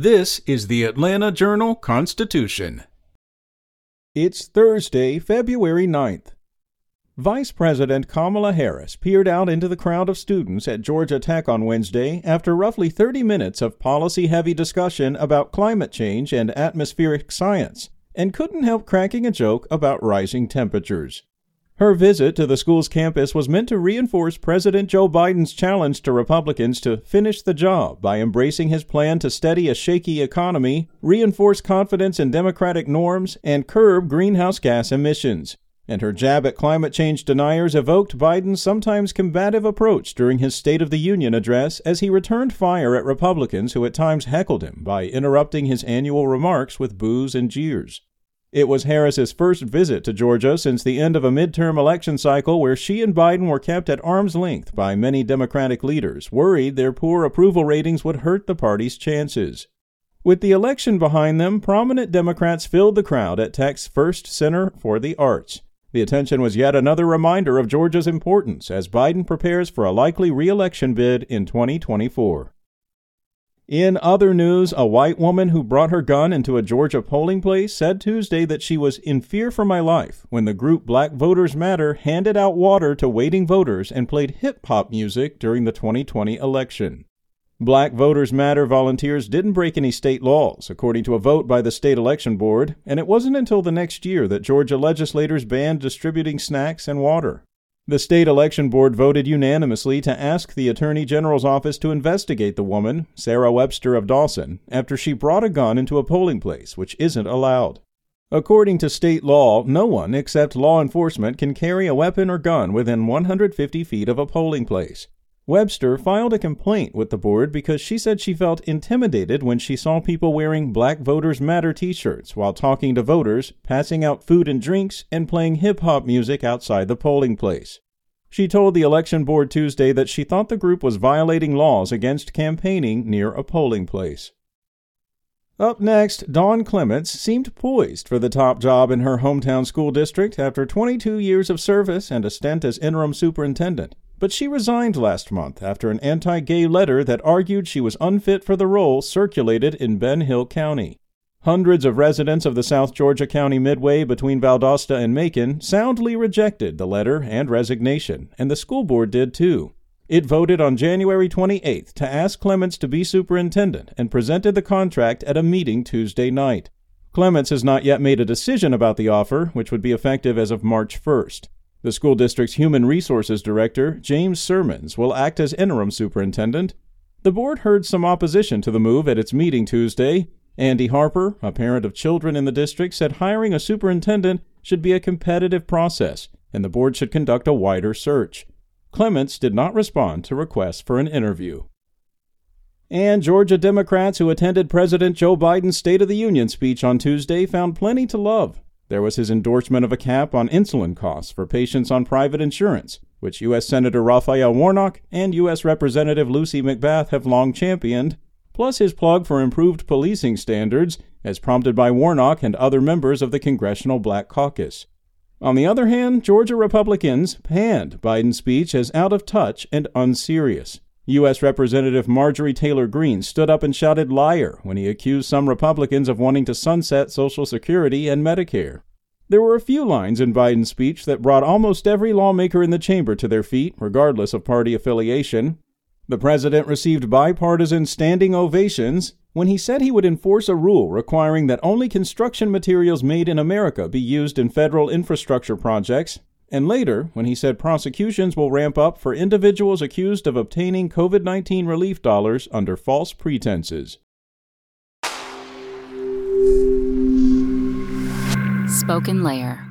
This is the Atlanta Journal Constitution. It's Thursday, February 9th. Vice President Kamala Harris peered out into the crowd of students at Georgia Tech on Wednesday after roughly 30 minutes of policy heavy discussion about climate change and atmospheric science, and couldn't help cracking a joke about rising temperatures. Her visit to the school's campus was meant to reinforce President Joe Biden's challenge to Republicans to finish the job by embracing his plan to steady a shaky economy, reinforce confidence in democratic norms, and curb greenhouse gas emissions. And her jab at climate change deniers evoked Biden's sometimes combative approach during his State of the Union address as he returned fire at Republicans who at times heckled him by interrupting his annual remarks with boos and jeers. It was Harris's first visit to Georgia since the end of a midterm election cycle where she and Biden were kept at arm's length by many Democratic leaders, worried their poor approval ratings would hurt the party's chances. With the election behind them, prominent Democrats filled the crowd at Tech's Ferst Center for the Arts. The attention was yet another reminder of Georgia's importance as Biden prepares for a likely re-election bid in 2024. In other news, a white woman who brought her gun into a Georgia polling place said Tuesday that she was in fear for my life when the group Black Voters Matter handed out water to waiting voters and played hip hop music during the 2020 election. Black Voters Matter volunteers didn't break any state laws, according to a vote by the state election board, and it wasn't until the next year that Georgia legislators banned distributing snacks and water. The state election board voted unanimously to ask the Attorney General's office to investigate the woman, Sarah Webster of Dawson, after she brought a gun into a polling place, which isn't allowed. According to state law, no one except law enforcement can carry a weapon or gun within 150 feet of a polling place. Webster filed a complaint with the board because she said she felt intimidated when she saw people wearing Black Voters Matter t shirts while talking to voters, passing out food and drinks, and playing hip hop music outside the polling place. She told the election board Tuesday that she thought the group was violating laws against campaigning near a polling place. Up next, Dawn Clements seemed poised for the top job in her hometown school district after 22 years of service and a stint as interim superintendent. But she resigned last month after an anti gay letter that argued she was unfit for the role circulated in Ben Hill County. Hundreds of residents of the South Georgia County Midway between Valdosta and Macon soundly rejected the letter and resignation, and the school board did too. It voted on January 28th to ask Clements to be superintendent and presented the contract at a meeting Tuesday night. Clements has not yet made a decision about the offer, which would be effective as of March 1st. The school district's Human Resources Director, James Sermons, will act as interim superintendent. The board heard some opposition to the move at its meeting Tuesday. Andy Harper, a parent of children in the district, said hiring a superintendent should be a competitive process, and the board should conduct a wider search. Clements did not respond to requests for an interview. And Georgia Democrats who attended President Joe Biden's State of the Union speech on Tuesday found plenty to love. There was his endorsement of a cap on insulin costs for patients on private insurance, which U.S. Senator Raphael Warnock and U.S. Representative Lucy McBath have long championed, plus his plug for improved policing standards, as prompted by Warnock and other members of the Congressional Black Caucus. On the other hand, Georgia Republicans panned Biden's speech as out of touch and unserious. U.S. Representative Marjorie Taylor Greene stood up and shouted liar when he accused some Republicans of wanting to sunset Social Security and Medicare. There were a few lines in Biden's speech that brought almost every lawmaker in the chamber to their feet, regardless of party affiliation. The president received bipartisan standing ovations when he said he would enforce a rule requiring that only construction materials made in America be used in federal infrastructure projects and later, when he said prosecutions will ramp up for individuals accused of obtaining COVID 19 relief dollars under false pretenses. SpokenLayer.